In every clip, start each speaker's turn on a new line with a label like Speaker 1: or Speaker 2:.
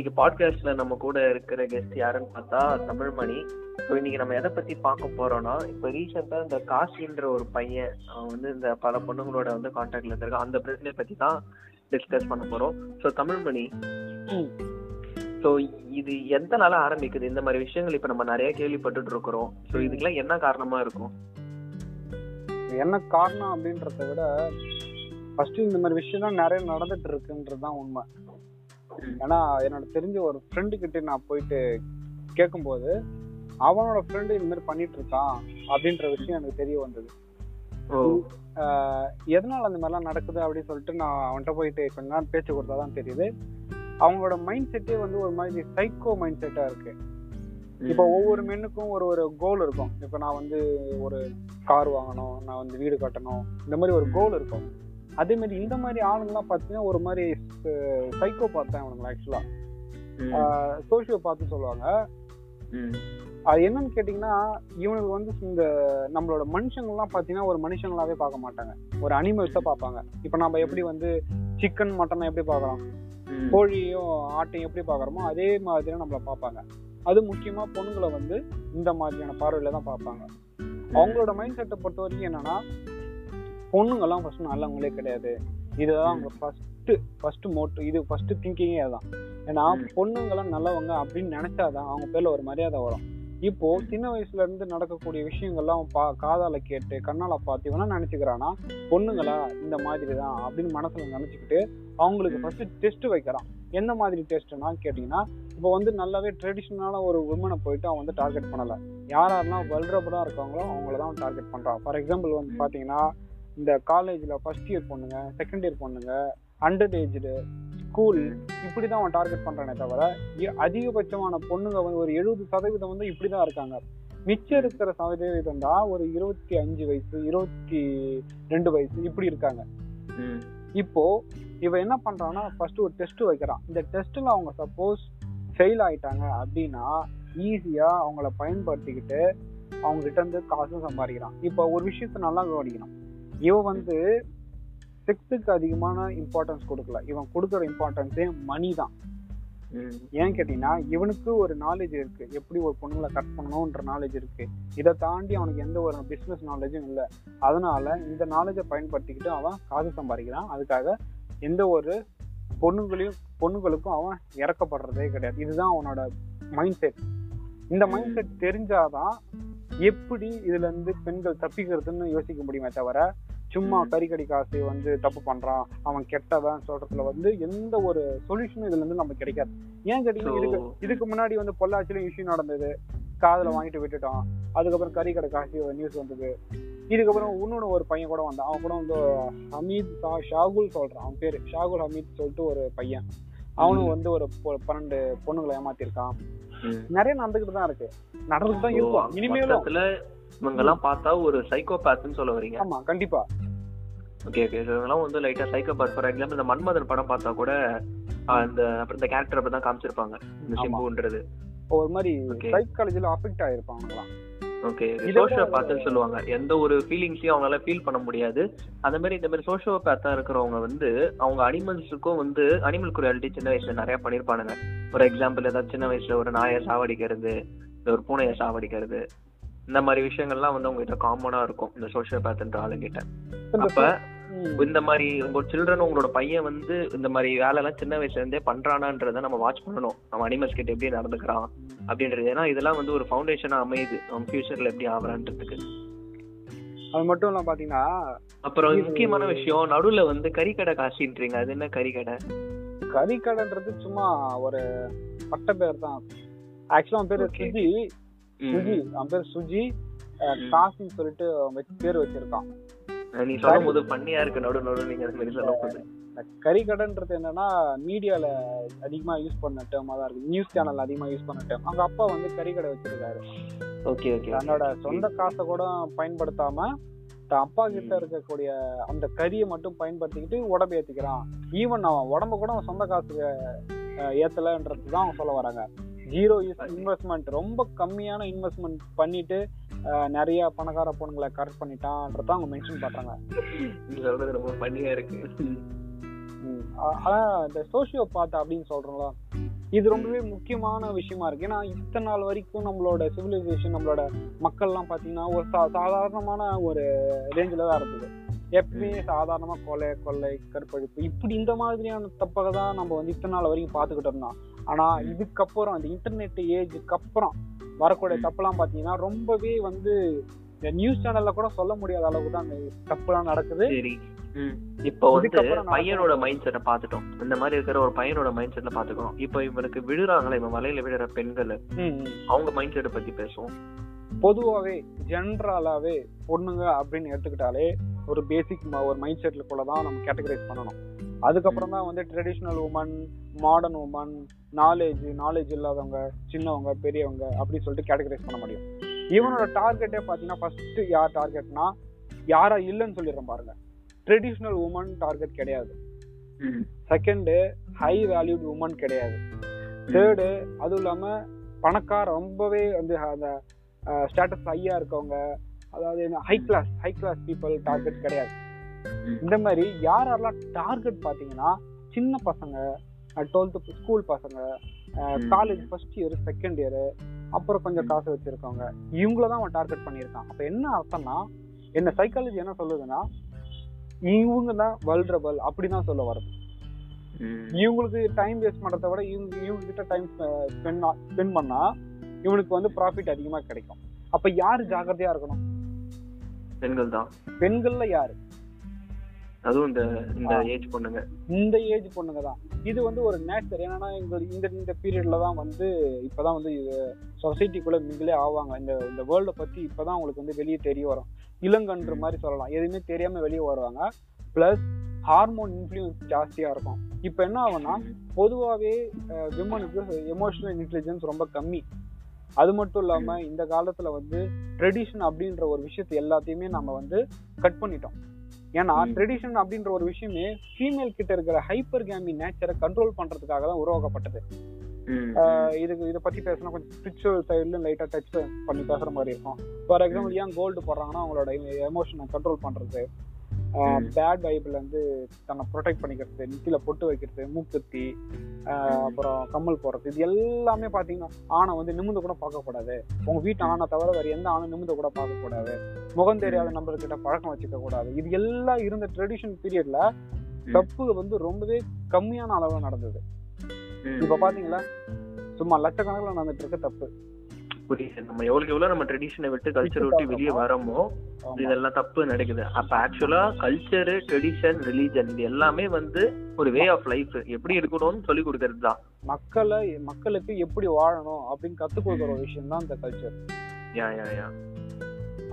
Speaker 1: இன்னைக்கு பாட்காஸ்ட்ல நம்ம கூட இருக்கிற கெஸ்ட் யாருன்னு பார்த்தா தமிழ்மணி. ஸோ இன்னைக்கு நம்ம எதை பத்தி பார்க்க போறோம்னா இப்போ ரீசெண்டா இந்த காசின்ற ஒரு பையன் அவன் வந்து இந்த பல பொண்ணுங்களோட வந்து கான்டாக்ட்ல இருந்திருக்கான். அந்த பிரச்சனையை பத்தி தான் டிஸ்கஸ் பண்ண போறோம். ஸோ தமிழ்மணி ஸோ இது எந்த நாள ஆரம்பிக்குது? இந்த மாதிரி விஷயங்கள் இப்ப நம்ம நிறைய கேள்விப்பட்டுட்டு இருக்கிறோம். ஸோ இதுக்கெல்லாம் என்ன காரணமா இருக்கும்?
Speaker 2: என்ன காரணம் அப்படின்றத விட ஃபர்ஸ்ட் இந்த மாதிரி விஷயம்லாம் நிறைய நடந்துட்டு இருக்குன்றது தான் உண்மை. ஏன்னா என்னோட தெரிஞ்ச ஒரு ஃப்ரெண்டு கிட்ட நான் போயிட்டு கேட்கும்போது அவனோட ஃப்ரெண்டு இந்த மாதிரி பண்ணிட்டு இருக்கான் அப்படின்ற விஷயம் எனக்கு தெரிய வந்தது. எதனால அந்த மாதிரிலாம் நடக்குது அப்படின்னு சொல்லிட்டு நான் அவன்கிட்ட போயிட்டு கொஞ்ச நேரம் பேச்சு கொடுத்தா தான் தெரியுது. அவங்களோட மைண்ட் செட்டே வந்து ஒரு மாதிரி சைக்கோ மைண்ட் செட்டா இருக்கு. இப்போ ஒவ்வொரு மென்னுக்கும் ஒரு ஒரு கோல் இருக்கும். இப்போ நான் வந்து ஒரு கார் வாங்கணும் நான் வந்து வீடு கட்டணும் இந்த மாதிரி ஒரு கோல் இருக்கும். அதே மாதிரி இந்த மாதிரி ஆளுங்கெல்லாம் பார்த்தீங்கன்னா ஒரு மாதிரி சைக்கோ பார்த்தேன் அவனுங்க ஆக்சுவலா சோஷியோ பார்த்து சொல்லுவாங்க. அது என்னன்னு கேட்டிங்கன்னா இவனுக்கு வந்து இந்த நம்மளோட மனுஷங்கள்லாம் பார்த்தீங்கன்னா ஒரு மனுஷங்களாவே பார்க்க மாட்டாங்க. ஒரு அனிமல்ஸை பார்ப்பாங்க. இப்போ நம்ம எப்படி வந்து சிக்கன் மட்டன் எப்படி பார்க்குறோம்? கோழியும் ஆட்டையும் எப்படி பார்க்குறோமோ அதே மாதிரி நம்மளை பார்ப்பாங்க. அது முக்கியமா பொண்ணுங்களை வந்து இந்த மாதிரியான பார்வையில தான் பார்ப்பாங்க. அவங்களோட மைண்ட் செட்டை பொறுத்த வரைக்கும் என்னன்னா பொண்ணுங்கெல்லாம் ஃபர்ஸ்ட் நல்லவங்களே கிடையாது. இதுதான் அவங்க ஃபர்ஸ்ட் ஃபர்ஸ்ட் மோட்டு இது ஃபர்ஸ்ட் திங்கிங்கே அதுதான் ஏன்னா பொண்ணுங்கெல்லாம் நல்லவங்க அப்படின்னு நினைச்சாதான் அவங்க பேர்ல ஒரு மரியாதை வரும். இப்போ சின்ன வயசுல இருந்து நடக்கக்கூடிய விஷயங்கள்லாம் பா காதால கேட்டு கண்ணால பார்த்து இவனா நினைச்சுக்கிறானா பொண்ணுங்களா இந்த மாதிரி தான் அப்படின்னு மனசுல நினைச்சுக்கிட்டு அவங்களுக்கு ஃபர்ஸ்ட் டெஸ்ட் வைக்கிறான். எந்த மாதிரி டெஸ்ட்னா கேட்டீங்கன்னா இப்போ வந்து நல்லாவே ட்ரெடிஷ்னலான ஒரு உமனை போயிட்டு அவன் வந்து டார்கெட் பண்ணல. யார் யாரெல்லாம் வல்ரபுளாக இருக்காங்களோ அவங்கள தான் டார்கெட் பண்றான். ஃபார் எக்ஸாம்பிள் வந்து பாத்தீங்கன்னா இந்த காலேஜ்ல ஃபர்ஸ்ட் இயர் பொண்ணுங்க செகண்ட் இயர் பொண்ணுங்க அண்டர் ஏஜ்டு ஸ்கூல் இப்படிதான் அவன் டார்கெட் பண்றானே தவிர அதிகபட்சமான பொண்ணுங்க வந்து ஒரு எழுபது சதவீதம் வந்து இப்படிதான் இருக்காங்க. மிச்சம் இருக்கிற சதவீதம் தான் ஒரு இருபத்தி அஞ்சு வயசு இருபத்தி ரெண்டு வயசு இப்படி இருக்காங்க. இப்போ இவன் என்ன பண்றான்னா ஃபர்ஸ்ட் ஒரு டெஸ்ட் வைக்கிறான். இந்த டெஸ்ட்ல அவங்க சப்போஸ் ஃபெயில் ஆயிட்டாங்க அப்படின்னா ஈஸியா அவங்கள பயன்படுத்திக்கிட்டு அவங்க கிட்ட இருந்து காசும் சம்பாதிக்கிறான். இப்போ ஒரு விஷயத்த நல்லா கவனிக்கணும். இவன் வந்து செக்ஸுக்கு அதிகமான இம்பார்ட்டன்ஸ் கொடுக்கல. இவன் கொடுக்குற இம்பார்ட்டன்ஸே மணி தான். ஏன் கேட்டீங்கன்னா இவனுக்கு ஒரு நாலேஜ் இருக்கு. எப்படி ஒரு பொண்ணுங்களை கட் பண்ணணும்ன்ற நாலேஜ் இருக்கு. இதை தாண்டி அவனுக்கு எந்த ஒரு பிசினஸ் நாலேஜும் இல்லை. அதனால இந்த நாலேஜை பயன்படுத்திக்கிட்டு அவன் காசு சம்பாதிக்கிறான். அதுக்காக எந்த ஒரு பொண்ணுங்களையும் பொண்ணுங்களுக்கும் அவன் இறக்கப்படுறதே கிடையாது. இதுதான் அவனோட மைண்ட் செட் இந்த மைண்ட் செட் தெரிஞ்சாதான் எப்படி இதுல இருந்து பெண்கள் தப்பிக்கிறதுன்னு யோசிக்க முடியுமே தவிர சும்மா கறிக்கடி காசு வந்து தப்பு பண்றான் அவன் கெட்டவன் சொல்றதுல வந்து எந்த ஒரு சொல்யூஷனும் இதுல இருந்து நமக்கு கிடைக்காது. ஏன் கேட்டீங்கன்னா இதுக்கு இதுக்கு முன்னாடி வந்து பொள்ளாச்சியில இஷ்யூ நடந்தது. காதுல வாங்கிட்டு விட்டுட்டான். அதுக்கப்புறம் கறிக்கடை காசு நியூஸ் வந்தது. இதுக்கப்புறம் இன்னொன்னு ஒரு பையன் கூட வந்தான். அவன் கூட வந்து ஹமீத் ஷா- ஷாகுல் சொல்றான். அவன் பேரு. ஷாகுல் ஹமீத் சொல்லிட்டு ஒரு பையன். அவனும் வந்து ஒரு பன்னெண்டு பொண்ணுங்களை ஏமாத்திருக்கான் நிறைய நடந்துகிட்டு தான் இருக்கு. நடந்துட்டு தான் இருக்கும். இனிமேலும்.
Speaker 1: இவங்க எல்லாம் பார்த்தா ஒரு சைக்கோபேத்னு சொல்ல வரீங்க.
Speaker 2: ஆமா கண்டிப்பா.
Speaker 1: ஓகே ஓகே இவங்கெல்லாம் வந்து லைட்டா சைக்கோபாத் ஃபார் எக்ஸாம்பிள் இந்த மன்மதன் படம் பார்த்தா கூட இந்த அப்புறம் இந்த கேரக்டர் அப்படி தான் காமிச்சிருப்பாங்க. இந்த. சிம்புன்றது.
Speaker 2: ஒரு மாதிரி
Speaker 1: Okay.
Speaker 2: சைக்காலஜில அஃபெக்ட் ஆயிருப்பாங்கலாம்
Speaker 1: ஓகே சோஷியோ பேத்துன்னு சொல்லுவாங்க. எந்த ஒரு ஃபீலிங்ஸையும் அவங்களால ஃபீல் பண்ண முடியாது. அந்த மாதிரி இந்த மாதிரி சோஷியோ பேத்தா இருக்கிறவங்க வந்து அவங்க அனிமல்ஸுக்கும் வந்து அனிமல் குரியாலிட்டி சின்ன வயசுல நிறைய பண்ணிருப்பானுங்க. ஒரு எக்ஸாம்பிள் ஏதாவது சின்ன வயசுல ஒரு நாயை சாவடிக்கிறது இல்ல ஒரு பூனையை சாவடிக்கிறது இந்த மாதிரி விஷயங்கள்லாம் வந்து அவங்க கிட்ட காமனா இருக்கும் இந்த சோஷியோ பேத்துன்ற ஆளுங்கிட்ட.
Speaker 2: இந்த
Speaker 1: அப்ப. இந்த மாதிரி உங்க சில்ட்ரன் உங்களோட பையன் வந்து இந்த மாதிரி வேலை எல்லாம் சின்ன வயசுல இருந்தே பண்றானான்றத நம்ம வாட்ச் பண்ணணும். நம்ம அனிமல்ஸ் கிட்ட எப்படி நடந்துக்கிறான் அப்படின்றது. ஏன்னா இதெல்லாம் வந்து ஒரு ஃபவுண்டேஷனா அமையுது. அவன் ஃபியூச்சர்ல எப்படி ஆகுறான்றதுக்கு
Speaker 2: அது மட்டும் இல்லாம பாத்தீங்கன்னா
Speaker 1: அப்புறம் முக்கியமான விஷயம் நடுவுல வந்து கறிக்கடை காசின்றீங்க. அது என்ன கறிக்கடை?
Speaker 2: கறிக்கடைன்றது சும்மா ஒரு பட்ட பேர் தான். ஆக்சுவலா அவன் பேரு. சுஜி. சுஜி. அவன் பேர் சுஜி. காசின்னு சொல்லிட்டு அவன் பேர் வச்சிருக்கான்.
Speaker 1: நீ சொல்லும் போது பண்ணியா இருக்கு நடு நடு நீங்க மாதிரி சொல்லும்
Speaker 2: கறிக்கடைன்றது என்னன்னா மீடியால அதிகமா யூஸ் பண்ண டேர்மா தான் இருக்கு. நியூஸ் சேனல் அதிகமா யூஸ் பண்ண டேர்ம் அவங்க அப்பா வந்து கறிக்கடை வச்சிருக்காரு.
Speaker 1: ஓகே ஓகே
Speaker 2: தன்னோட சொந்த காசை கூட பயன்படுத்தாம தன் அப்பா கிட்ட இருக்கக்கூடிய அந்த கறியை மட்டும் பயன்படுத்திக்கிட்டு உடம்பு ஏத்திக்கிறான். ஈவன் அவன் உடம்ப கூட அவன் சொந்த காசுக்கு ஏத்தலன்றது தான் அவங்க சொல்ல வராங்க. ஜீரோ இன்வெஸ்ட்மெண்ட் ரொம்ப கம்மியான இன்வெஸ்ட்மெண்ட் பண்ணிட்டு நிறைய பணக்கார பொண்ணுங்களை கரெக்ட் பண்ணிட்டான்றத அவங்க மென்ஷன் பண்றாங்க.
Speaker 1: சொல்றது ரொம்ப பண்ணியா இருக்கு.
Speaker 2: அதான் இந்த சோசியோ பாத் அப்படின்னு சொல்றோம்ல இது ரொம்பவே முக்கியமான விஷயமா இருக்கு. ஏன்னா இத்தனை நாள் வரைக்கும் நம்மளோட சிவிலைசேஷன் நம்மளோட மக்கள்லாம் பாத்தீங்கன்னா ஒரு சா சாதாரணமான ஒரு ரேஞ்சில தான் இருந்தது. எப்பயுமே சாதாரணமா கொலை கொள்ளை கற்பழிப்பு இப்படி இந்த மாதிரியான தப்பாக தான் நம்ம வந்து இத்தனை நாள் வரைக்கும் பார்த்துக்கிட்டு இருந்தோம். ஆனா இதுக்கப்புறம் அந்த இன்டர்நெட் ஏஜுக்கு அப்புறம் வரக்கூடிய தப்புலாம் பாத்தீங்கன்னா ரொம்பவே வந்து இந்த நியூஸ் சேனல்ல கூட சொல்ல முடியாத அளவுக்கு தான் அந்த தப்புலாம் நடக்குது.
Speaker 1: இப்போ வந்து பையனோட மைண்ட் செட்டை பார்த்துட்டோம். இந்த மாதிரி இருக்கிற ஒரு பையனோட மைண்ட் செட்டை பார்த்துக்கிறோம் இப்போ இவனுக்கு விழுறாங்களே இவன் வலையில விழுற பெண்கள். அவங்க மைண்ட் செட்டை பத்தி பேசுவோம்.
Speaker 2: பொதுவாகவே ஜென்ரலாவே பொண்ணுங்க அப்படின்னு எடுத்துக்கிட்டாலே ஒரு பேசிக் ஒரு மைண்ட் செட்ல தான் நம்ம கேட்டகரைஸ் பண்ணணும். அதுக்கப்புறம் தான் வந்து traditional woman modern woman knowledge knowledge இல்லாதவங்க சின்னவங்க பெரியவங்க அப்படின்னு சொல்லிட்டு கேட்டகரைஸ் பண்ண முடியும். இவனோட டார்கெட்டே பார்த்தீங்கன்னா ஃபர்ஸ்ட் யார் டார்கெட்னா யாரா இல்லைன்னு சொல்லிடுறேன் பாருங்க. ட்ரெடிஷ்னல் உமன் டார்கெட் கிடையாது. செகண்டு ஹை வேல்யூட் உமன் கிடையாது தேர்டு அதுவும் இல்லாம பணக்கார ரொம்பவே வந்து அந்த ஸ்டேட்டஸ் ஹையா இருக்கவங்க அதாவது high class high class people target கிடையாது. இந்த மாதிரி யார் யாரெல்லாம் டார்கெட் பாத்தீங்கன்னா சின்ன பசங்க டுவெல்த்து ஸ்கூல் பசங்க. College first year second year அப்புறம் கொஞ்சம் காசு வச்சிருக்கவங்க இவங்கள தான் அவன் டார்கெட் பண்ணியிருக்கான் அப்ப என்ன அர்த்தம்னா என்ன சைக்காலஜி என்ன சொல்லுதுன்னா இவங்க தான் வல்ரபிள் அப்படிதான் சொல்ல வருது. இவங்களுக்கு டைம் வேஸ்ட் பண்றதை விட இவங்க இவங்க கிட்ட டைம் ஸ்பெண்ட் ஸ்பெண்ட் பண்ணா இவனுக்கு வந்து ப்ராஃபிட் அதிகமா கிடைக்கும். அப்ப யாரு ஜாக்கிரதையா இருக்கணும்?
Speaker 1: பெண்கள் தான்
Speaker 2: பெண்கள்ல யாரு?
Speaker 1: அதுவும் இந்த இந்த. ஏஜ் பொண்ணுங்க.
Speaker 2: இந்த ஏஜ் பொண்ணுங்க தான். இது வந்து ஒரு நேச்சர் என்னன்னா எங்க இந்த இந்த பீரியட்ல தான் வந்து இப்பதான் வந்து சொசைட்டிக்குள்ள மிங்களே ஆவாங்க. இந்த இந்த வேர்ல்ட பத்தி இப்பதான் அவங்களுக்கு வந்து வெளியே தெரிய வரும். இளங்கன்ற மாதிரி சொல்லலாம். எதுவுமே தெரியாம வெளியே வருவாங்க. பிளஸ் ஹார்மோன் இன்ஃப்ளூயன்ஸ் ஜாஸ்தியா இருக்கும். இப்போ என்ன ஆகும்னா பொதுவாகவே விமனுக்கு எமோஷனல் இன்டெலிஜென்ஸ் ரொம்ப கம்மி. அது மட்டும் இல்லாம இந்த காலத்துல வந்து ட்ரெடிஷன் அப்படின்ற ஒரு விஷயத்தை எல்லாத்தையுமே நம்ம வந்து கட் பண்ணிட்டோம். ஏன்னா. ட்ரெடிஷன் அப்படின்ற ஒரு விஷயமே ஃபீமேல் கிட்ட இருக்கிற ஹைப்பர் கேமி நேச்சரை கண்ட்ரோல் பண்றதுக்காக தான் உருவாக்கப்பட்டது இதுக்கு இதை பத்தி பேசினா கொஞ்சம் ஸ்பிரிச்சுவல் சைட்ல லைட்டா டச் பண்ணி பேசுற மாதிரி இருக்கும் ஃபார் எக்ஸாம்பிள் ஏன் கோல்டு போடுறாங்கன்னா அவங்களோட எமோஷனை கண்ட்ரோல் பண்றது. பேட் வைபிள் வந்து தன்னை ப்ரொடெக்ட் பண்ணிக்கிறது நெத்தியில பொட்டு வைக்கிறது மூக்குத்தி. அப்புறம் கம்மல் போடுறது இது எல்லாமே பாத்தீங்கன்னா ஆணை வந்து நிமிந்து கூட பார்க்கக்கூடாது. உங்க வீட்டு ஆணை தவிர வேற எந்த ஆணும் நிமிந்து கூட பார்க்கக்கூடாது. முகம் தெரியாத நம்பர்கிட்ட பழக்கம் வச்சுக்க கூடாது இது எல்லாம் இருந்த ட்ரெடிஷன் பீரியட்ல. தப்பு வந்து ரொம்பவே கம்மியான அளவுல நடந்தது. இப்ப பாத்தீங்களா சும்மா லட்சக்கணக்கில் நடந்துட்டு இருக்க தப்பு.
Speaker 1: புரியுது நம்ம எவ்வளவுக்கு எவ்வளவு நம்ம ட்ரெடிஷனை விட்டு கல்ச்சர்
Speaker 2: விட்டு
Speaker 1: வெளியே வரமோ. இதெல்லாம் தப்பு நடக்குது. அப்ப ஆக்சுவலா கல்ச்சர் ட்ரெடிஷன் ரிலீஜன் இது எல்லாமே வந்து ஒரு வே ஆஃப் லைஃப் எப்படி இருக்கணும்னு சொல்லி கொடுக்கறது தான்.
Speaker 2: மக்களை மக்களுக்கு எப்படி வாழணும் அப்படின்னு கத்துக் கொடுக்குற ஒரு விஷயம் தான் இந்த கல்ச்சர்
Speaker 1: யா யா யா.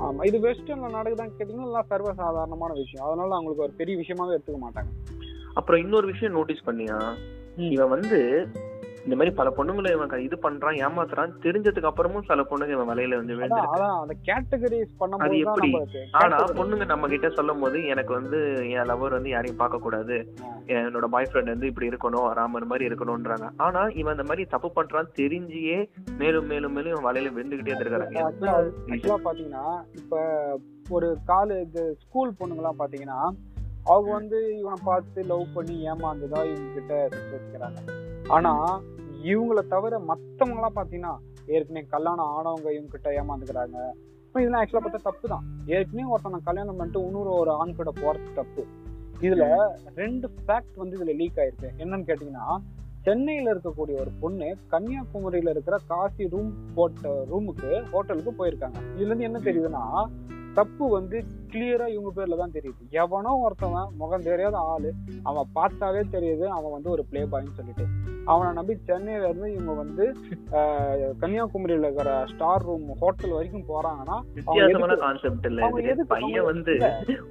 Speaker 2: ஆமா இது வெஸ்டர்ன்ல நடக்குதான்னு கேட்டீங்கன்னா சர்வ சாதாரணமான விஷயம். அதனால அவங்களுக்கு ஒரு பெரிய விஷயமாவே எடுத்துக்க மாட்டாங்க.
Speaker 1: அப்புறம் இன்னொரு விஷயம் நோட்டீஸ் பண்ணியா. இவன் வந்து இந்த மாதிரி பல பொண்ணுங்களை இவன் இது பண்றான் ஏமாத்துறான். தெரிஞ்சதுக்கு அப்புறமும் சில பொண்ணுங்க இவன் வலையில வந்து விழுந்து
Speaker 2: அதான் அந்த கேட்டகரைஸ்
Speaker 1: அது எப்படி? ஆனா பொண்ணுங்க நம்ம கிட்ட சொல்லும் போது எனக்கு வந்து என் லவர் வந்து யாரையும் பார்க்க கூடாது. என்னோட பாய் ஃப்ரெண்ட் வந்து இப்படி இருக்கணும் ராமர் மாதிரி இருக்கணும்ன்றாங்க. ஆனா இவன் இந்த மாதிரி தப்பு பண்றான் தெரிஞ்சியே மேலும் மேலும் மேலும் இவன் வலையில விழுந்துகிட்டே இருந்திருக்காங்க.
Speaker 2: பாத்தீங்கன்னா இப்ப ஒரு காலேஜ் ஸ்கூல் பொண்ணுங்கலாம் பாத்தீங்கன்னா அவங்க வந்து இவனை பார்த்து லவ் பண்ணி ஏமாந்துதான் இவங்க கிட்ட வச்சுக்கிறாங்க ஆனா இவங்கள தவிர மற்றவங்களாம் பார்த்தீங்கன்னா ஏற்கனவே கல்யாணம் ஆனவங்க இவங்க கிட்ட ஏமாந்துக்கிறாங்க. இப்போ இதெல்லாம் ஆக்சுவலாக பார்த்தா தப்பு தான் ஏற்கனவே ஒருத்தனை கல்யாணம் பண்ணிட்டு இன்னொரு ஒரு ஆண் கூட போகிறது தப்பு. இதுல ரெண்டு ஃபேக்ட் வந்து இதுல லீக் ஆயிருக்கு. என்னன்னு கேட்டீங்கன்னா சென்னையில இருக்கக்கூடிய ஒரு பொண்ணு கன்னியாகுமரியில இருக்கிற காசி ரூம் போட்ட ரூமுக்கு ஹோட்டலுக்கு போயிருக்காங்க. இதுல இருந்து என்ன தெரியுதுன்னா தப்பு வந்து கிளியரா இவங்க பேர்ல தான் தெரியுது. எவனோ ஒருத்தவன் முகம் தெரியாத ஆளு. அவன் பார்த்தாவே தெரியுது. அவன் வந்து ஒரு பிளே பாய்ன்னு சொல்லிட்டு. அவனை நம்பி சென்னையில இருந்து இவங்க வந்து கன்னியாகுமரியில இருக்கிற ஸ்டார் ரூம் ஹோட்டல் வரைக்கும் போறாங்கன்னா
Speaker 1: வித்தியாசமான கான்செப்ட் இல்ல இது பையன் வந்து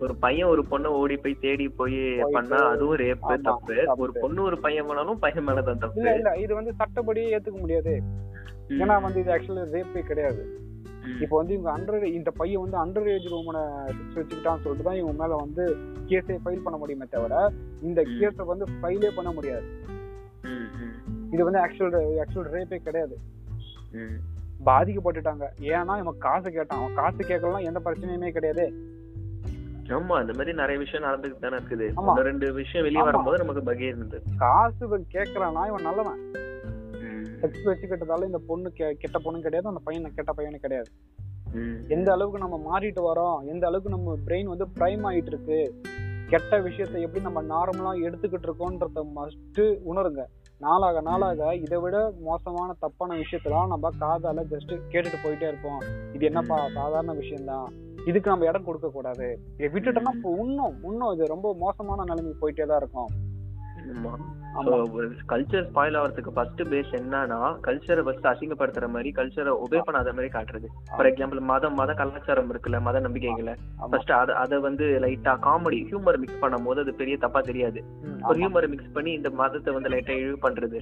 Speaker 1: ஒரு பையன் ஒரு பொண்ணை ஓடி போய் தேடி போய் பண்ணா அதுவும் ரேப் தப்பு. ஒரு பொண்ணு ஒரு பையன் பண்ணாலும் பையன் மேலதான்
Speaker 2: இல்ல
Speaker 1: தப்பு
Speaker 2: இல்ல இது வந்து சட்டப்படியே ஏத்துக்க முடியாது. ஏன்னா வந்து இது ஆக்சுவலி ரேப்பே கிடையாது. இப்போ வந்து இவங்க அண்டர் இந்த பையன் வந்து அண்டர் ஏஜ் ரூமனை செக்ஸ் வச்சுக்கிட்டான்னு சொல்லிட்டு தான் இவங்க மேல வந்து கேஸே ஃபைல் பண்ண முடியுமே தவிர இந்த. கேஸை வந்து ஃபைலே பண்ண முடியாது இது வந்து ஆக்சுவல் ஆக்சுவல் ரேப்பே கிடையாது. பாதிக்கப்பட்டுட்டாங்க. ஏன்னா இவன் காசு கேட்டான் அவன் காசு கேட்கலாம் எந்த பிரச்சனையுமே கிடையாது.
Speaker 1: ஆமா இந்த மாதிரி நிறைய விஷயம் நடந்துட்டு தானே இருக்குது. ஒண்ணு ரெண்டு விஷயம் வெளியே. வரும்போது நமக்கு பகே இருந்தது.
Speaker 2: காசு இவன் கேட்கறானா இவன் நல்லவன். செக்ஸ் வச்சுக்கிட்டதால இந்த பொண்ணு கெட்ட பொண்ணும் கிடையாது. அந்த பையன் கெட்ட பையனும் கிடையாது. எந்த அளவுக்கு நம்ம மாறிட்டு வரோம் எந்த அளவுக்கு நம்ம பிரெயின் வந்து பிரைம் ஆயிட்டு இருக்கு கெட்ட விஷயத்தை எப்படி நம்ம நார்மலா எடுத்துக்கிட்டு இருக்கோன்றத மஸ்ட் உணருங்க. நாளாக நாளாக இதை விட மோசமான தப்பான விஷயத்தெல்லாம் நம்ம காதால ஜஸ்ட் கேட்டுட்டு போயிட்டே இருப்போம். இது என்னப்பா? சாதாரண விஷயம்தான். இதுக்கு நம்ம இடம் கொடுக்க கூடாது. இதை விட்டுட்டோம்னா இப்போ இன்னும் இன்னும் இது ரொம்ப மோசமான நிலைமைக்கு போயிட்டே தான் இருக்கும்.
Speaker 1: கல்ச்சர் ஸ்பாயில் ஆகிறதுக்கு ஃபர்ஸ்ட் பேஸ் என்னன்னா கல்ச்சரை ஃபர்ஸ்ட் அசிங்கப்படுத்துற மாதிரி கல்ச்சரை ஒபே பண்ணாத மாதிரி காட்டுறது ஃபார் எக்ஸாம்பிள் மதம் மத கலாச்சாரம் இருக்குல்ல மத நம்பிக்கைகளை. ஃபர்ஸ்ட் அத அத வந்து லைட்டா காமெடி ஹியூமர் மிக்ஸ் பண்ணும் போது அது பெரிய தப்பா தெரியாது ஒரு. ஹியூமர் மிக்ஸ் பண்ணி இந்த மதத்தை வந்து லைட்டா இழிவு பண்றது.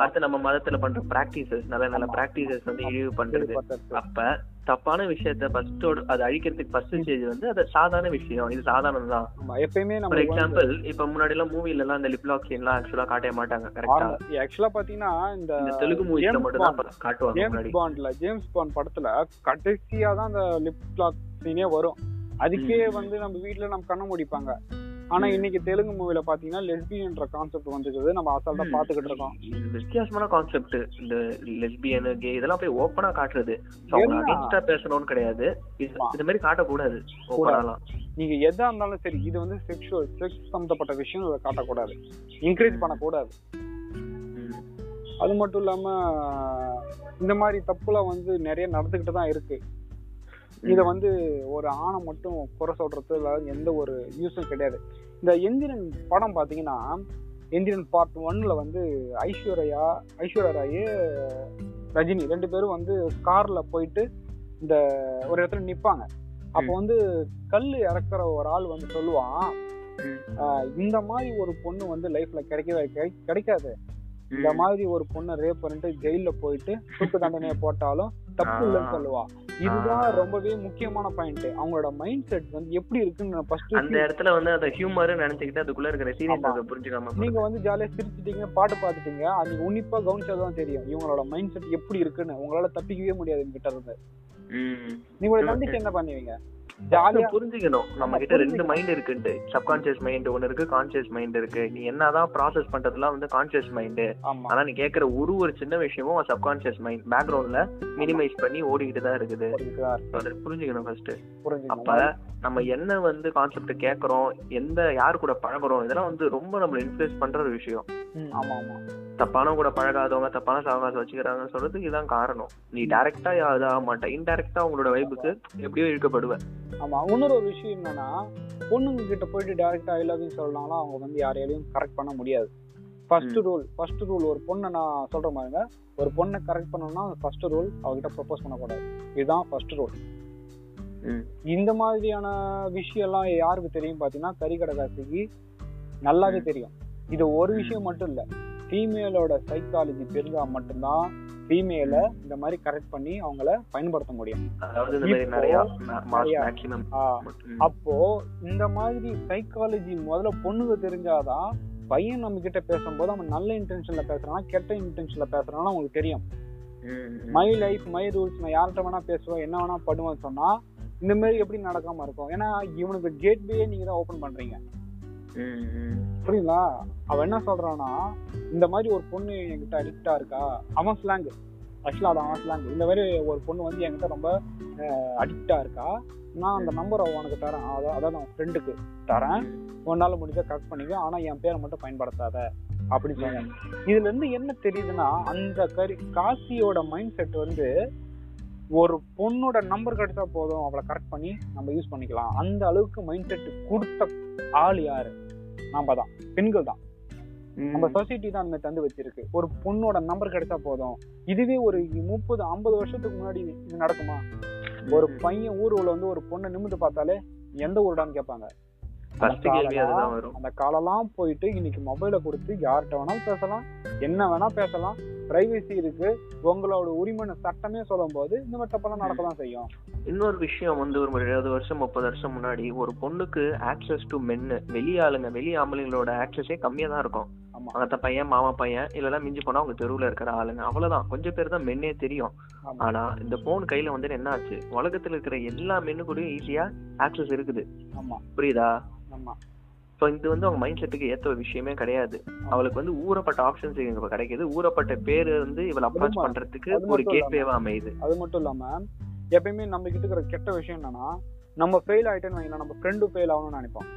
Speaker 1: அடுத்து நம்ம மதத்துல பண்ற பிராக்டிசஸ் நல்ல நல்ல. பிராக்டிசஸ் வந்து இழிவு பண்றது. அப்ப தப்பான விஷயத்த ஃபர்ஸ்டோட அதை அழிக்கிறதுக்கு ஃபர்ஸ்ட் ஸ்டேஜ் வந்து அது சாதாரண விஷயம். இது சாதாரணம் தான்
Speaker 2: எப்பயுமே
Speaker 1: ஃபார்
Speaker 2: நம்ம
Speaker 1: எக்ஸாம்பிள் இப்ப முன்னாடி எல்லாம் மூவில எல்லாம் இந்த லிப்லாக் சீன்லாம் ஆக்சுவலா காட்டவே மாட்டாங்க கரெக்டா
Speaker 2: ஆக்சுவலா பாத்தீங்கன்னா இந்த
Speaker 1: தெலுங்கு
Speaker 2: ஜேம்ஸ்
Speaker 1: மட்டும் தான். காட்டுவாங்க
Speaker 2: ஜேம்ஸ் பாண்ட்ல ஜேம்ஸ் பாண்ட் படத்துல கடைசியா தான் அந்த லிப் லாக் சீனே வரும். அதுக்கே. வந்து நம்ம வீட்ல நம்ம கண்ண முடிப்பாங்க. ஆனா. இன்னைக்கு தெலுங்கு மூவில பாத்தீங்கன்னா லெஸ்பியன்ற கான்செப்ட் வந்துருக்குது. நம்ம அசால்ட்டா. பாத்துக்கிட்டு இருக்கோம்.
Speaker 1: வித்தியாசமான கான்செப்ட் இந்த லெஸ்பியன் கே இதெல்லாம் போய் ஓப்பனா காட்டுறது. அவங்க? அகேன்ஸ்டா பேசணும்னு கிடையாது. இந்த மாதிரி காட்டக்கூடாது. ஓப்பனாலாம்
Speaker 2: நீங்க எதா இருந்தாலும் சரி இது வந்து செக்ஷுவல் செக்ஸ் சம்பந்தப்பட்ட விஷயம் இதை காட்டக்கூடாது. என்கரேஜ். பண்ணக்கூடாது. அது மட்டும் இல்லாம இந்த மாதிரி தப்புலாம் வந்து நிறைய நடந்துகிட்டு தான் இருக்கு. இத வந்து ஒரு ஆணை மட்டும் குறை சொல்றதுல எந்த ஒரு யூஸும் கிடையாது. இந்த எந்திரன் படம் பாத்தீங்கன்னா எந்திரன் பார்ட் ஒன்ல வந்து ஐஸ்வர்யா ஐஸ்வர்யா ராய் ரஜினி ரெண்டு பேரும் வந்து கார்ல போயிட்டு இந்த ஒரு இடத்துல நிப்பாங்க. அப்போ வந்து கல் இறக்குற ஒரு ஆள் வந்து சொல்லுவான் இந்த மாதிரி ஒரு பொண்ணு வந்து லைஃப்ல கிடைக்கவே கிடை- கிடைக்காது. இந்த மாதிரி ஒரு பொண்ணை ரேப் பண்ணிட்டு ஜெயில போயிட்டு தூக்கு தண்டனையை போட்டாலும் தப்பு இல்லைன்னு. சொல்லுவா இதுதான். ரொம்பவே முக்கியமான பாயிண்ட் அவங்களோட மைண்ட் செட் வந்து எப்படி இருக்குன்னு ஃபர்ஸ்ட்
Speaker 1: அந்த இடத்துல வந்து அந்த ஹியூமர் நினைச்சுக்கிட்டு அதுக்குள்ள இருக்கிற சீரியஸ் புரிஞ்சுக்காம
Speaker 2: நீங்க வந்து ஜாலியா சிரிச்சிட்டீங்க பாட்டு பார்த்துட்டீங்க அது உன்னிப்பா கவனிச்சாதான் தெரியும் இவங்களோட மைண்ட் செட் எப்படி இருக்குன்னு உங்களால தப்பிக்கவே முடியாது இவங்க இருந்து. நீங்களோட. நம்பிக்கை என்ன பண்ணுவீங்க ஜாலியா
Speaker 1: புரிஞ்சுக்கணும். நம்ம கிட்ட ரெண்டு. மைண்ட் இருக்குன்ட்டு. சப்கான்சியஸ் மைண்ட் ஒன்னு இருக்கு கான்சியஸ் மைண்ட் இருக்கு. நீ என்னதான் ப்ராசஸ் பண்றதுலாம் வந்து கான்சியஸ் மைண்ட் ஆனா நீ கேக்குற ஒரு ஒரு சின்ன விஷயமும் சப்கான்சியஸ் மைண்ட் பேக்ரவுண்ட்ல மினிமைஸ் பண்ணி ஓடிக்கிட்டு தான் இருக்குது. அதை புரிஞ்சுக்கணும் ஃபர்ஸ்ட். அப்ப நம்ம என்ன வந்து கான்செப்ட் கேக்குறோம் எந்த யார் கூட பழகுறோம் இதெல்லாம் வந்து ரொம்ப நம்மள இன்ஃபுளுஸ் பண்ற ஒரு விஷயம்.
Speaker 2: ம், ஆமா ஆமா.
Speaker 1: தப்பான கூட பழகாதவங்க தப்பான சவகாசம் வச்சுக்கிறாங்கன்னு சொல்றதுக்கு இதுதான் காரணம். நீ டைரக்டா இதாக மாட்ட இன்டைரக்டா உங்களோட வைப்புக்கு எப்படியோ இழுக்கப்படுவ.
Speaker 2: ஆமா இன்னொரு ஒரு விஷயம் என்னன்னா பொண்ணுங்க கிட்ட போயிட்டு டைரக்டா ஐ லவ் சொல்லனாலும் அவங்க வந்து யாரையாலையும் கரெக்ட் பண்ண முடியாது. ஃபர்ஸ்ட் ரூல் ஃபர்ஸ்ட் ரூல் ஒரு பொண்ணை நான் சொல்ற மாதிரிங்க ஒரு பொண்ணை கரெக்ட் பண்ணணும்னா ஃபர்ஸ்ட் ரூல் அவகிட்ட ப்ரப்போஸ் பண்ணக்கூடாது. இதுதான் ஃபர்ஸ்ட் ரூல். இந்த மாதிரியான விஷயம்லாம் யாருக்கு தெரியும் பாத்தீங்கன்னா கறிக்கடை நல்லாவே தெரியும். இது ஒரு விஷயம் மட்டும் இல்ல ஃபீமேலோட சைக்காலஜி தெரிஞ்சா மட்டும்தான் ஃபீமேலை இந்த மாதிரி கரெக்ட் பண்ணி அவங்கள பயன்படுத்த முடியும். அப்போ இந்த மாதிரி சைக்காலஜி முதல்ல பொண்ணுங்க தெரிஞ்சாதான் பையன் நம்ம கிட்ட பேசும்போது அவன் நல்ல இன்டென்ஷன்ல பேசுறானா கெட்ட இன்டென்ஷன்ல பேசுறானா உங்களுக்கு தெரியும். மை லைஃப் மை ரூல்ஸ் நான் யார்கிட்ட வேணா பேசுவேன் என்ன வேணா பண்ணுவேன்னு சொன்னா இந்த மாதிரி எப்படி நடக்காம இருக்கும்? ஏன்னா இவனுக்கு கேட்வே நீங்க தான் ஓபன் பண்றீங்க. புரியுங்களா அவன் என்ன சொல்றான்னா இந்த மாதிரி ஒரு பொண்ணு என்கிட்ட அடிக்டா இருக்கா? அவன் ஸ்லாங் ஆக்சுவலா அது அவன் ஸ்லாங் இந்த மாதிரி ஒரு பொண்ணு வந்து என்கிட்ட ரொம்ப அடிக்டா இருக்கா? நான் அந்த நம்பரை உனக்கு தரேன். அதான் அதாவது அவன் ஃப்ரெண்டுக்கு தரேன். உன்னால முடிஞ்சா கரெக்ட் பண்ணிக்க. ஆனா என் பேரை மட்டும் பயன்படுத்தாத. அப்படின்னு சொன்னாங்க இதுல இருந்து என்ன தெரியுதுன்னா அந்த கரி காசியோட மைண்ட் செட் வந்து ஒரு பொண்ணோட நம்பர் கிடைச்சா போதும் அவளை கரெக்ட் பண்ணி நம்ம யூஸ் பண்ணிக்கலாம். அந்த அளவுக்கு மைண்ட் செட் கொடுத்த ஆள் யாரு? நாம தான். பெண்கள் தான். நம்ம சொசைட்டி தான் அந்த தந்து வச்சிருக்கு. ஒரு பொண்ணோட நம்பர் கிடைச்சா போதும். இதுவே ஒரு முப்பது ஐம்பது வருஷத்துக்கு முன்னாடி இது நடக்குமா? ஒரு பையன் ஊருல வந்து ஒரு பொண்ணை நிமிந்து பார்த்தாலே எந்த ஊருடான்னு கேட்பாங்க. அந்த காலெல்லாம் போயிட்டு இன்னைக்கு மொபைலை கொடுத்து யார்கிட்ட வேணாலும் பேசலாம். என்ன வேணா பேசலாம். பிரைவசி இருக்கு. உங்களோட உரிமைன்னு சட்டமே சொல்லும் போது இந்த மாதிரி தப்பெல்லாம் நடக்கதான் செய்யும்.
Speaker 1: இன்னொரு விஷயம் வந்து ஒரு இருபது வருஷம் முப்பது வருஷம் முன்னாடி ஒரு பொண்ணுக்கு ஆக்சஸ் டு மென்னு வெளி ஆளுங்க வெளி ஆம்பளைங்களோட ஆக்சஸே கம்மியா தான் இருக்கும். அத்த பையன் மாமா பையன் இல்லைன்னா மிஞ்சி போனா அவங்க தெருவுல இருக்கிற ஆளுங்க அவ்வளவுதான். கொஞ்சம் பேர் தான் மென்னே தெரியும். ஆனா இந்த போன் கையில வந்து என்ன ஆச்சு? உலகத்துல இருக்கிற எல்லா மென்னு கூடயும் ஈஸியா ஆக்சஸ் இருக்குது.
Speaker 2: ஆமா.
Speaker 1: புரியுதா?
Speaker 2: ஆமா.
Speaker 1: ஸோ இது வந்து அவங்க மைண்ட் செட்டுக்கு ஒரு விஷயமே கிடையாது. அவளுக்கு வந்து ஊறப்பட்ட ஆப்ஷன்ஸ் இப்ப கிடைக்குது. ஊறப்பட்ட பேரு வந்து இவளை அப்ரோச் பண்றதுக்கு ஒரு கேட்வேவா அமையுது.
Speaker 2: அது மட்டும் இல்லாம எப்பயுமே நம்ம கிட்ட இருக்கிற கெட்ட விஷயம் என்னன்னா நம்ம ஃபெயில் ஆயிட்டேன்னு வைங்களேன் நம்ம ஃப்ரெண்டு ஃபெயில் ஆகணும்னு நினைப்போம்.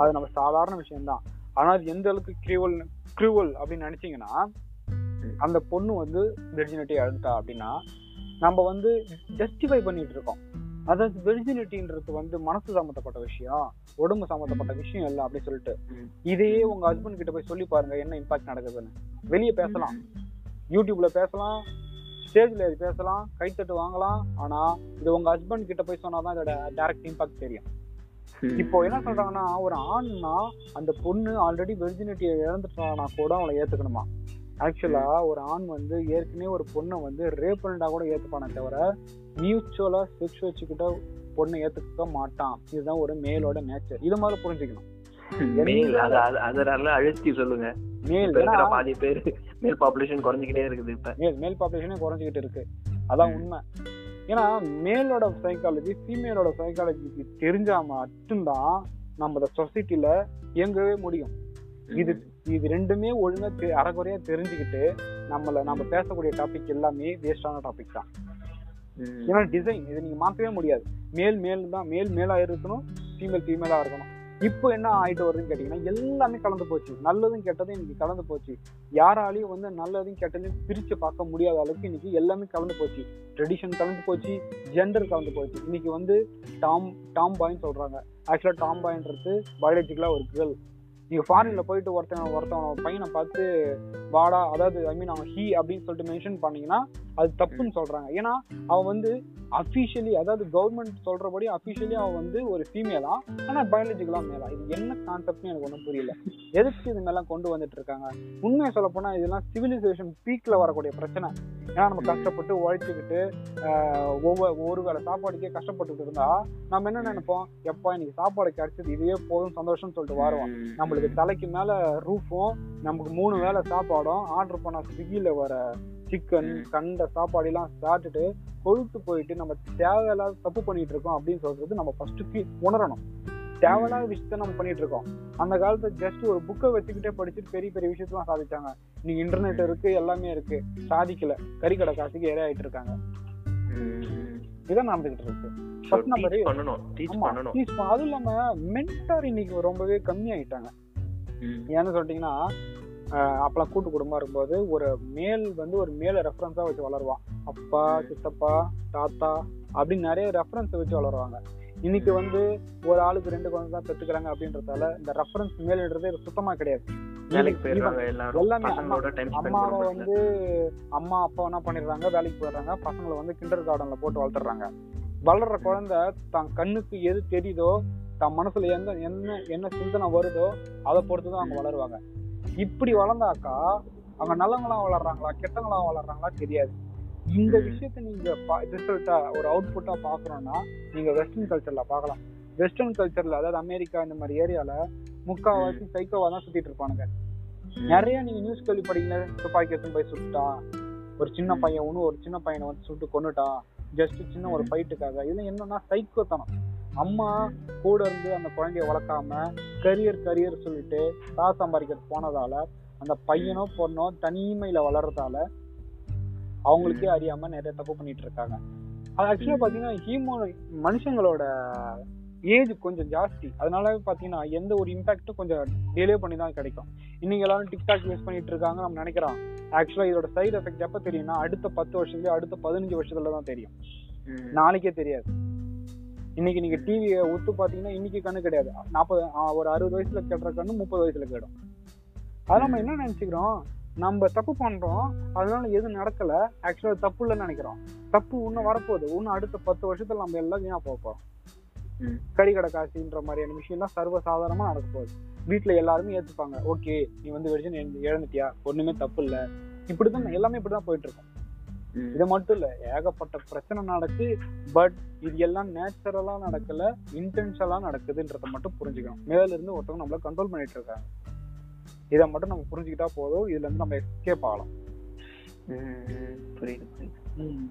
Speaker 2: அது நம்ம சாதாரண விஷயம் தான் ஆனா அது எந்த அளவுக்கு கிரிவல் கிரிவல் அப்படின்னு நினைச்சீங்கன்னா அந்த பொண்ணு வந்து வெர்ஜினிட்டி இழந்துட்டா அப்படின்னா நம்ம வந்து ஜஸ்டிஃபை பண்ணிட்டு இருக்கோம். அதாவது வெர்ஜினிட்டின்றது வந்து மனசு சம்மந்தப்பட்ட விஷயம் உடம்பு சம்மந்தப்பட்ட விஷயம் இல்லை அப்படின்னு சொல்லிட்டு. இதையே உங்க ஹஸ்பண்ட் கிட்ட போய் சொல்லி பாருங்க என்ன இம்பாக்ட் நடக்குதுன்னு. வெளியே பேசலாம். யூடியூப்ல பேசலாம் ஸ்டேஜ்ல பேசலாம் கைத்தட்டு வாங்கலாம் ஆனா இது உங்க ஹஸ்பண்ட் கிட்ட போய் சொன்னாதான் இதோட டைரக்ட் இம்பாக்ட் தெரியும். இப்போ என்ன சொல்றாங்கன்னா ஒரு ஆண்னா அந்த பொண்ணு ஆல்ரெடி வெர்ஜினிட்டியை இழந்துட்டானா கூட அவளை ஏத்துக்கணுமா? ஆக்சுவலா ஒரு ஆண் வந்து ஏற்கனவே ஒரு பொண்ணை வந்து ரேப் பண்ணிட்டா கூட ஏத்துப்பானே தவிர மியூச்சுவலா செக்ஸ் வச்சுக்கிட்ட பொண்ணை ஏத்துக்க மாட்டான். இதுதான் ஒரு மேலோட நேச்சர் இது மாதிரி புரிஞ்சுக்கணும்.
Speaker 1: மேல் அது அது- அதனால அழுத்தி சொல்லுங்க.
Speaker 2: மேல்
Speaker 1: பாதி பேர் மேல் பாப்புலேஷன் குறைஞ்சிக்கிட்டே இருக்குது இப்ப.
Speaker 2: மேல் மேல் பாப்புலேஷனே குறைஞ்சிக்கிட்டு இருக்கு. அதான். உண்மை. ஏன்னா மேலோட சைக்காலஜி ஃபீமேலோட சைக்காலஜிக்கு தெரிஞ்சா மட்டும்தான் நம்ம இந்த சொசைட்டில இயங்கவே முடியும். இது இது ரெண்டுமே ஒழுங்கா அறகுறையா தெரிஞ்சுக்கிட்டு நம்மள நம்ம பேசக்கூடிய டாபிக் எல்லாமே வேஸ்டான டாபிக் தான். ஏன்னா டிசைன் இது நீங்க மாத்தவே முடியாது. மேல் மேல் தான் மேல் மேலா இருக்கணும் ஃபீமேல் ஃபீமேலா இருக்கணும். இப்போ என்ன ஆயிட்டு வருதுன்னு கேட்டீங்கன்னா எல்லாமே கலந்து போச்சு. நல்லதும் கெட்டதும் இன்னைக்கு கலந்து போச்சு. யாராலையும் வந்து நல்லதும் கெட்டதையும் பிரிச்சு பார்க்க முடியாத அளவுக்கு இன்னைக்கு எல்லாமே கலந்து போச்சு. ட்ரெடிஷன் கலந்து போச்சு ஜெண்டர் கலந்து போச்சு. இன்னைக்கு வந்து டாம் டாம் பாய்ன்னு சொல்றாங்க. ஆக்சுவலா டாம் பாய்ன்றது பயாலஜிக்கலா ஒரு கேர்ள் நீங்க ஃபாரின்ல போயிட்டு ஒருத்தன் ஒருத்தன் பையனை பார்த்து வாடா அதாவது ஐ மீன் அவன் ஹீ அப்படின்னு சொல்லிட்டு மென்ஷன் பண்ணீங்கன்னா அது தப்புன்னு சொல்றாங்க. ஏன்னா அவன் வந்து அஃபிஷியலி அதாவது கவர்மெண்ட் சொல்றபடி அஃபிஷியலி அவன் வந்து ஒரு ஃபீமேலா ஆனா பயாலஜிக்கலா மேலா இது என்ன கான்செப்ட்னு எனக்கு ஒன்றும் புரியல. எதுக்கு இது மேலாம் கொண்டு வந்துட்டு இருக்காங்க? உண்மையை சொல்ல போனா இதெல்லாம் சிவிலைசேஷன் பீக்ல வரக்கூடிய பிரச்சனை. ஏன்னா நம்ம கஷ்டப்பட்டு உழைச்சிக்கிட்டு ஒவ்வொரு ஒரு வேளை சாப்பாடுக்கே கஷ்டப்பட்டுட்டு இருந்தா நம்ம என்ன நினைப்போம்? எப்பா இன்னைக்கு சாப்பாடு கிடைச்சது இதுவே போதும் சந்தோஷம்னு சொல்லிட்டு வருவோம். நம்மளுக்கு தலைக்கு மேல ரூஃபும் நமக்கு மூணு வேளை சாப்பாடும் ஆர்டர் பண்ண ஸ்விக்கில வர சிக்கன். கண்ட சாப்பாடு எல்லாம் சாப்பிட்டுட்டு கொழுத்து போயிட்டு நம்ம தேவையில்லாத தப்பு பண்ணிட்டு இருக்கோம் அப்படின்னு சொல்றது நம்ம ஃபர்ஸ்ட் உணரணும். தேவையில்லாத விஷயத்த நம்ம பண்ணிட்டு இருக்கோம். அந்த காலத்துல ஜஸ்ட் ஒரு புக்கை வச்சுக்கிட்டே படிச்சுட்டு பெரிய பெரிய விஷயத்தெல்லாம் சாதிச்சாங்க. நீங்க இன்டர்நெட் இருக்கு எல்லாமே இருக்கு. சாதிக்கல. கறிக்கடை காசுக்கு ஏறே ஆயிட்டு இருக்காங்க. இதான் நடந்துகிட்டு இருக்கு. அதுவும் இல்லாம மென்டார் இன்னைக்கு ரொம்பவே கம்மி ஆயிட்டாங்க. ஏன்னு சொல்லிட்டீங்கன்னா அப்பெல்லாம் கூட்டு குடும்பம் இருக்கும்போது ஒரு மேல் வந்து ஒரு மேல ரெஃபரன்ஸா வச்சு வளருவான் அப்பா. சித்தப்பா தாத்தா அப்படின்னு நிறைய ரெஃபரன்ஸ் வச்சு வளருவாங்க. இன்னைக்கு வந்து ஒரு ஆளுக்கு ரெண்டு குழந்தை தான் பெத்துக்கிறாங்க அப்படின்றதால இந்த ரெஃபரன்ஸ் மேல்ன்றதே சுத்தமா கிடையாது. எல்லாமே அம்மாவை வந்து அம்மா அப்பா என்ன பண்ணிடுறாங்க? வேலைக்கு போயிடுறாங்க. பசங்களை வந்து கிண்டர் கார்டன்ல போட்டு வளர்த்துறாங்க. வளர்ற குழந்தை தான் கண்ணுக்கு எது தெரியுதோ தன் மனசுல எந்த என்ன என்ன சிந்தனை வருதோ அதை பொறுத்து தான் அவங்க வளருவாங்க. இப்படி வளர்ந்தாக்கா அவங்க நல்லவங்களா வளர்றாங்களா கெட்டவங்களா வளர்றாங்களா தெரியாது இந்த. விஷயத்த நீங்க ரிசல்ட்டா ஒரு அவுட்புட்டா பாக்குறோம்னா நீங்க வெஸ்டர்ன் கல்ச்சர்ல பார்க்கலாம் வெஸ்டர்ன் கல்ச்சர்ல அதாவது அமெரிக்கா இந்த மாதிரி ஏரியால முக்காவாசி சைக்கோவா தான் சுத்திட்டு இருப்பானுங்க. நிறைய நீங்க நியூஸ் கேள்விப்பட்டீங்களா துப்பாக்கி எடுத்துன்னு போய் சுட்டுட்டான் ஒரு சின்ன. பையன் ஒண்ணு ஒரு சின்ன பையனை வந்து சுட்டு கொன்னுட்டான் ஜஸ்ட் சின்ன ஒரு. ஃபைட்டுக்காக இது என்னன்னா சைக்கோத்தனம் அம்மா கூட இருந்து அந்த குழந்தைய வளர்க்காம கரியர் கரியர் சொல்லிட்டு காசு சம்பாதிக்கிறது போனதால அந்த பையனோ பொண்ணோ தனிமையில வளர்றதால அவங்களுக்கே அறியாம நிறைய தப்பு பண்ணிட்டு இருக்காங்க. அது ஆக்சுவலா பாத்தீங்கன்னா ஹியூமன் மனுஷங்களோட ஏஜ் கொஞ்சம் ஜாஸ்தி. அதனால பாத்தீங்கன்னா எந்த ஒரு இம்பாக்டும் கொஞ்சம் டிலே பண்ணி தான் கிடைக்கும். இன்னைக்கு எல்லாரும் டிக்டாக் யூஸ் பண்ணிட்டு இருக்காங்க நம்ம நினைக்கிறோம். ஆக்சுவலா இதோட சைடு எஃபெக்ட் எப்ப தெரியும்னா அடுத்த பத்து வருஷத்துலயோ அடுத்த பதினஞ்சு வருஷத்துல தான் தெரியும். நாளைக்கே தெரியாது. இன்னைக்கு நீங்க டிவியை ஒத்து பாத்தீங்கன்னா இன்னைக்கு கண்ணு கிடையாது. நாற்பது ஒரு அறுபது வயசுல கெட்டுற கண்ணு முப்பது வயசுல கேடும். அது நம்ம என்ன நினைச்சுக்கிறோம்? நம்ம தப்பு பண்றோம். அதனால எதுவும் நடக்கல. ஆக்சுவலா தப்பு இல்லைன்னு நினைக்கிறோம். தப்பு இன்னும் வரப்போகுது. இன்னும் அடுத்த பத்து வருஷத்துல நம்ம எல்லாம் வீணா போக போறோம்
Speaker 1: ம்.
Speaker 2: கறிக்கடை காசுன்ற மாதிரியான விஷயம்லாம் சர்வ சாதாரணமா நடக்க போகுது. வீட்டுல எல்லாருமே ஏத்துப்பாங்க. ஓகே நீ வந்து வெர்ஜன் இழந்துட்டியா ஒண்ணுமே தப்பு இல்ல. இப்படிதான் எல்லாமே இப்படிதான் போயிட்டு இருக்கும். இது மட்டும் இல்ல ஏகப்பட்ட பிரச்சனை நடக்கு பட் இது எல்லாம் நேச்சுரலா நடக்கல இன்டென்ஷனலா நடக்குதுன்றத மட்டும் புரிஞ்சுக்கணும். மேல இருந்து ஒருத்தவங்க நம்மள கண்ட்ரோல் பண்ணிட்டு இருக்காங்க. இதை மட்டும் நம்ம புரிஞ்சுக்கிட்டா போதும் இதுல இருந்து நம்ம எஸ்கேப் ஆகலாம்.
Speaker 1: புரியுது புரியுது.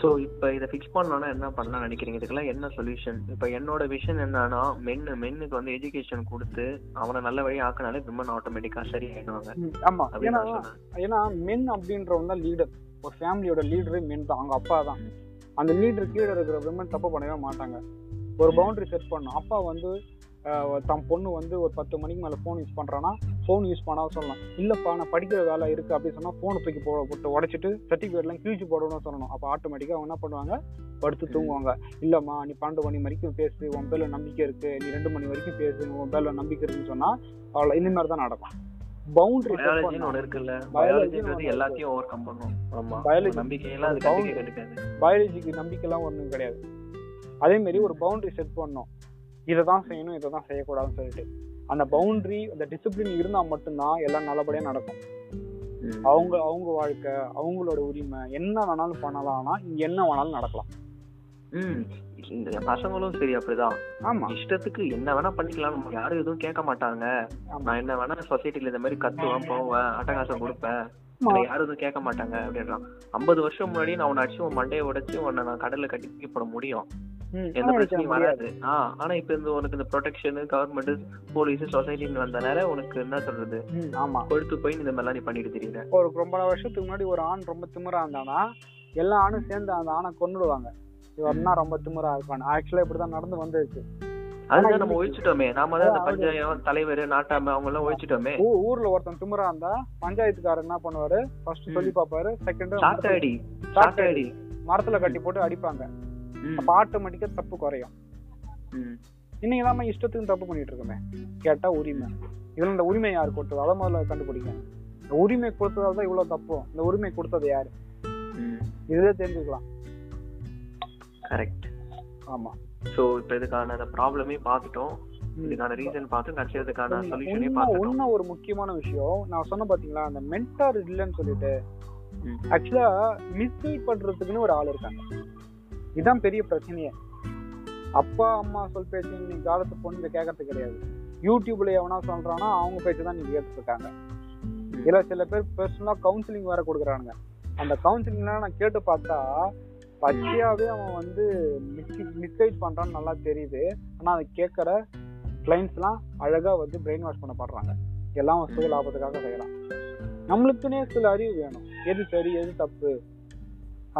Speaker 1: ஸோ இப்போ இதை ஃபிக்ஸ் பண்ணணும்னா என்ன பண்ணலாம் நினைக்கிறீங்க? இதுக்கெல்லாம் என்ன சொல்யூஷன் இப்போ என்னோட விஷன் என்னன்னா மென் மென்னுக்கு வந்து எஜுகேஷன் கொடுத்து அவனை நல்ல வழி ஆக்கினாலே விமன் ஆட்டோமேட்டிக்காக சரி ஆயிடுவாங்க
Speaker 2: ஆமா. ஏன்னா மென் அப்படின்றவங்க தான் லீடர் ஒரு ஃபேமிலியோட லீடரு மென் தான். அவங்க அப்பா தான். அந்த லீடர் கீழே இருக்கிற விமன் தப்பு பண்ணவே மாட்டாங்க. ஒரு. பவுண்டரி செட் பண்ணும் அப்பா வந்து தம் பொண்ணு வந்து ஒரு பத்து மணிக்கு மேலே ஃபோன் யூஸ் பண்ணுறான்னா ஃபோன் யூஸ் பண்ணாலும் சொல்லலாம் இல்லைப்பா நான் படிக்கிற வேலை இருக்குது அப்படின்னு சொன்னால் ஃபோனை தூக்கி போட போட்டு உடச்சிட்டு சர்டிஃபிகேட்லாம் கிழிச்சு போடணும்னு சொல்லணும். அப்போ ஆட்டோமேட்டிக்காக அவங்க என்ன பண்ணுவாங்க? படுத்து. தூங்குவாங்க. இல்லைம்மா நீ பன்னெண்டு மணி வரைக்கும் பேசு உன் பேர்ல நம்பிக்கை இருக்குது நீ ரெண்டு மணி வரைக்கும் பேசு உன் பேர்ல நம்பிக்கை இருக்குன்னு சொன்னால் அவ்வளோ இந்த மாதிரி தான் நடக்கும். பவுண்டரி
Speaker 1: இருக்குல்ல. பயாலஜின்றது எல்லாத்தையும் ஓவர் கம் பண்ணும். ஆமா.
Speaker 2: Biology.
Speaker 1: நம்பிக்கையெல்லாம் அது
Speaker 2: பயாலஜிக்கு நம்பிக்கைலாம் ஒன்றும் கிடையாது. அதே மாதிரி ஒரு பவுண்டரி செட் பண்ணணும். இதை தான் செய்யணும் இதை தான் செய்யக்கூடாதுன்னு சொல்லிட்டு. அந்த பவுண்டரி அந்த டிசிப்ளின் இருந்தால் மட்டும்தான் எல்லாம் நல்லபடியாக நடக்கும். அவங்க அவங்க வாழ்க்கை அவங்களோட உரிமை என்ன வேணாலும் பண்ணலாம்னா இங்க என்ன வேணாலும் நடக்கலாம்.
Speaker 1: இந்த பசங்களும் சரி அப்படிதான்.
Speaker 2: ஆமா.
Speaker 1: இஷ்டத்துக்கு என்ன வேணா பண்ணிக்கலாம். நம்ம யாரும் எதுவும் கேட்க மாட்டாங்க. நான் என்ன வேணா சொசைட்டில இந்த மாதிரி கத்துவேன் போவேன் அட்டகாசம் கொடுப்பேன். யாரும் எதுவும் கேட்க மாட்டாங்க அப்படின்றான். ஐம்பது வருஷம் முன்னாடி நான் உன்னை அடிச்சு உன் மண்டையை உடைச்சு உன்னை நான் கடல்ல கட்டி போட முடியும். எந்த பிரச்சனையும். வராது. ஆ ஆனா இப்ப இந்த உனக்கு இந்த ப்ரொடெக்ஷன் கவர்மெண்ட் போலீஸ் சொசைட்டின்னு வந்தனால உனக்கு என்ன சொல்றது?
Speaker 2: ஆமா.
Speaker 1: கொழுத்து போய் இந்த மாதிரிலாம் நீ பண்ணிட்டு தெரியல
Speaker 2: ஒரு ரொம்ப வருஷத்துக்கு முன்னாடி ஒரு ஆண் ரொம்ப திமிரா இருந்தானா எல்லா ஆணும் சேர்ந்து அந்த ஆணை கொன்னுடுவாங்க. இவர்னா ரொம்ப திமிரா இருப்பான் ஆக்சுவலா இப்படிதான் நடந்து வந்துருச்சு.
Speaker 1: அதுதான் நம்ம ஒழிச்சிட்டோமே. நாம தான் இந்த பஞ்சாயம் தலைவர் நாட்டாம அவங்க எல்லாம் ஒழிச்சிட்டோமே
Speaker 2: ஊர்ல ஒருத்தன் திமிரா இருந்தா பஞ்சாயத்துக்காரர் என்ன பண்ணுவாரு? ஃபர்ஸ்ட். சொல்லி பாப்பாரு செகண்ட்
Speaker 1: சாத்தாடி. சாத்தாடி.
Speaker 2: மரத்துல கட்டி போட்டு அடிப்பாங்க. அப்ப ஆட்டோமேட்டிக்கா தப்பு குறையும். இன்னைக்கு நாம இஷ்டத்துக்கு தப்பு பண்ணிட்டு இருக்கோமே கேட்டா உரிமை. இதுல இந்த உரிமை யார் கொடுத்தது? அதை முதல்ல கண்டுபிடிங்க. இந்த உரிமை கொடுத்ததால தான் இவ்வளவு தப்பும் இந்த உரிமை கொடுத்தது யாரு. இதுல தெரிஞ்சுக்கலாம்.
Speaker 1: கரெக்ட்
Speaker 2: ஆமா.
Speaker 1: சோ இப்போ இதுக்கான அந்த ப்ராப்ளமே பார்த்துட்டோம். இதுக்கான ரீசன் பார்த்து கடைசி அதுக்கான
Speaker 2: உண்மை-
Speaker 1: சொல்யூஷனே பார்த்துட்டோம்.
Speaker 2: உண்மை ஒரு முக்கியமான விஷயம். நான் சொன்ன பாத்தீங்களா? அந்த மென்டார் இல்லைன்னு சொல்லிட்டு. ஆக்சுவலா மிஸ்கைட் பண்றதுக்குன்னு ஒரு ஆள் இருக்காங்க. இதுதான் பெரிய பிரச்சனையே. அப்பா அம்மா சொல் பேச்சு இன்னைக்கு காலத்து பொண்ணுங்க கேட்கறது கிடையாது. யூடியூப்ல எவனா சொல்றானா அவங்க பேச்சு தான் நீங்க கேட்டுருக்காங்க இதில் சில பேர் பர்சனலாக கவுன்சிலிங் வேற கொடுக்குறானுங்க. அந்த கவுன்சிலிங்லாம் நான் கேட்டு பார்த்தா பச்சையாகவே அவன் வந்து மிஸ்கைட் பண்ணுறான்னு நல்லா தெரியுது. ஆனால் அதை கேட்குற கிளைண்ட்ஸ்லாம் அழகாக வந்து பிரெயின் வாஷ் பண்ணப்படுறாங்க. எல்லாம் அவன் சுய லாபத்துக்காக செய்யலாம் நம்மளுக்குன்னே சில அறிவு வேணும். எது சரி எது தப்பு?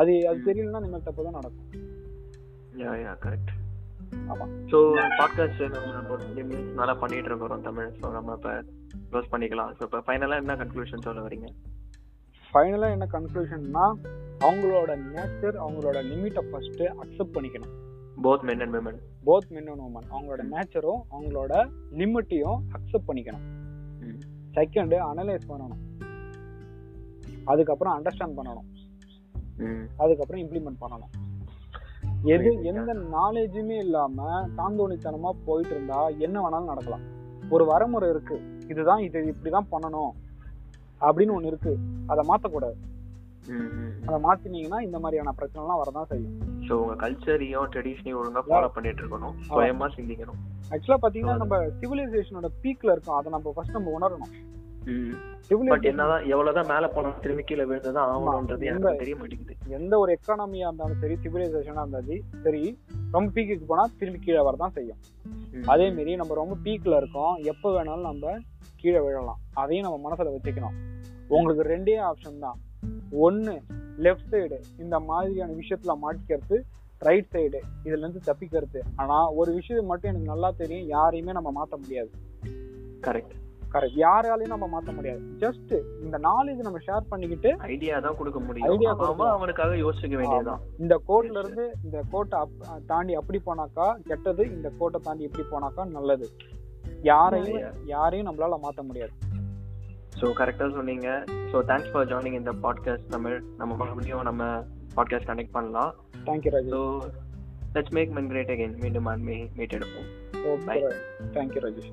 Speaker 2: அது அது தெரியலன்னா இனிமேல் தப்பு தான் நடக்கும்.
Speaker 1: யா யா கரெக்ட்
Speaker 2: ஆமா.
Speaker 1: ஸோ பாட்காஸ்ட் நம்ம மினிட்ஸ் நல்லா பண்ணிட்டு இருக்கிறோம் தமிழ். ஸோ நம்ம இப்போ க்ளோஸ் பண்ணிக்கலாம். ஸோ இப்போ ஃபைனலாக என்ன கன்க்ளூஷன் சொல்ல வரீங்க?
Speaker 2: ஃபைனலா என்ன கன்க்ளூஷன்னா அவங்களோட நேச்சர் அவங்களோட லிமிட்டை ஃபர்ஸ்ட் அக்செப்ட் பண்ணிக்கணும்.
Speaker 1: Both men and women
Speaker 2: both men and woman அவங்களோட நேச்சரும் அவங்களோட லிமிட்டையும் அக்செப்ட் பண்ணிக்கணும். செகண்ட் அனலைஸ் பண்ணணும். அதுக்கப்புறம் அண்டர்ஸ்டாண்ட் பண்ணணும். அதுக்கப்புறம் இம்ப்ளிமெண்ட் பண்ணணும் எது. எந்த நாலேஜுமே இல்லாம தாந்தோணித்தனமா போயிட்டு இருந்தா என்ன வேணாலும் நடக்கலாம். ஒரு வரமுறை இருக்கு. இதுதான் இது இப்படிதான் பண்ணணும் அப்படின்னு ஒண்ணு இருக்கு. அதை மாத்தக்கூடாது. அதை மாத்தினீங்கன்னா இந்த மாதிரியான பிரச்சனைலாம் வரதான் செய்யும்.
Speaker 1: ஸோ உங்கள் கல்ச்சரையும் ட்ரெடிஷனையும் ஒழுங்காக ஃபாலோ பண்ணிட்டு இருக்கணும். சுயமா சிந்திக்கணும்.
Speaker 2: ஆக்சுவலா பாத்தீங்கன்னா நம்ம சிவிலைசேஷனோட பீக்ல இருக்கோம். அதை நம்ம ஃபர்ஸ்ட் நம்ம உணரணும்.
Speaker 1: பட் என்னதான் எவ்வளவுதான் மேல போனாலும் திரும்பி கீழே விழுந்துதான் ஆகணும்ன்றது எனக்கு தெரிய மாட்டேங்குது.
Speaker 2: எந்த ஒரு எக்கானமியா இருந்தாலும் சரி சிவிலைசேஷனா இருந்தாலும் சரி ரொம்ப பீக்குக்கு போனா திரும்பி கீழே வரதான் செய்யும். அதே மாரி நம்ம ரொம்ப பீக்ல இருக்கோம் எப்போ வேணாலும் நம்ம கீழே விழலாம். அதையும் நம்ம மனசுல வச்சுக்கணும். உங்களுக்கு ரெண்டே ஆப்ஷன் தான். ஒன்னு லெஃப்ட் சைடு இந்த மாதிரியான விஷயத்துல மாட்டிக்கிறது ரைட் சைடு இதுல இருந்து தப்பிக்கிறது. ஆனா ஒரு விஷயம் மட்டும் எனக்கு நல்லா தெரியும் யாரையுமே நம்ம மாத்த முடியாது.
Speaker 1: கரெக்ட்
Speaker 2: கரெக்ட் யாராலையும் நம்ம மாத்த முடியாது. ஜஸ்ட் இந்த நாலேஜ் நம்ம ஷேர் பண்ணிக்கிட்டு
Speaker 1: ஐடியா தான் கொடுக்க முடியும். அவன்
Speaker 2: கொடுக்கலாம்.
Speaker 1: அவனுக்காக யோசிக்க வேண்டியதுதான்.
Speaker 2: இந்த கோட்ல இருந்து இந்த கோட்டை தாண்டி அப்படி போனாக்கா கெட்டது இந்த கோட்டை தாண்டி இப்படி போனாக்கா நல்லது. யாரையும் யாரையும் நம்மளால மாத்த முடியாது.
Speaker 1: ஸோ கரெக்டாக சொன்னீங்க. ஸோ தேங்க்ஸ் ஃபார் ஜாயினிங் இந்த பாட்காஸ்ட் தமிழ். நம்ம மறுபடியும் நம்ம பாட்காஸ்ட் கனெக்ட் பண்ணலாம்.
Speaker 2: Thank you Rajesh
Speaker 1: so let's make men great again மீண்டும் மீட் எடுப்போம்
Speaker 2: ஓகே தேங்க்யூ ராஜேஷ்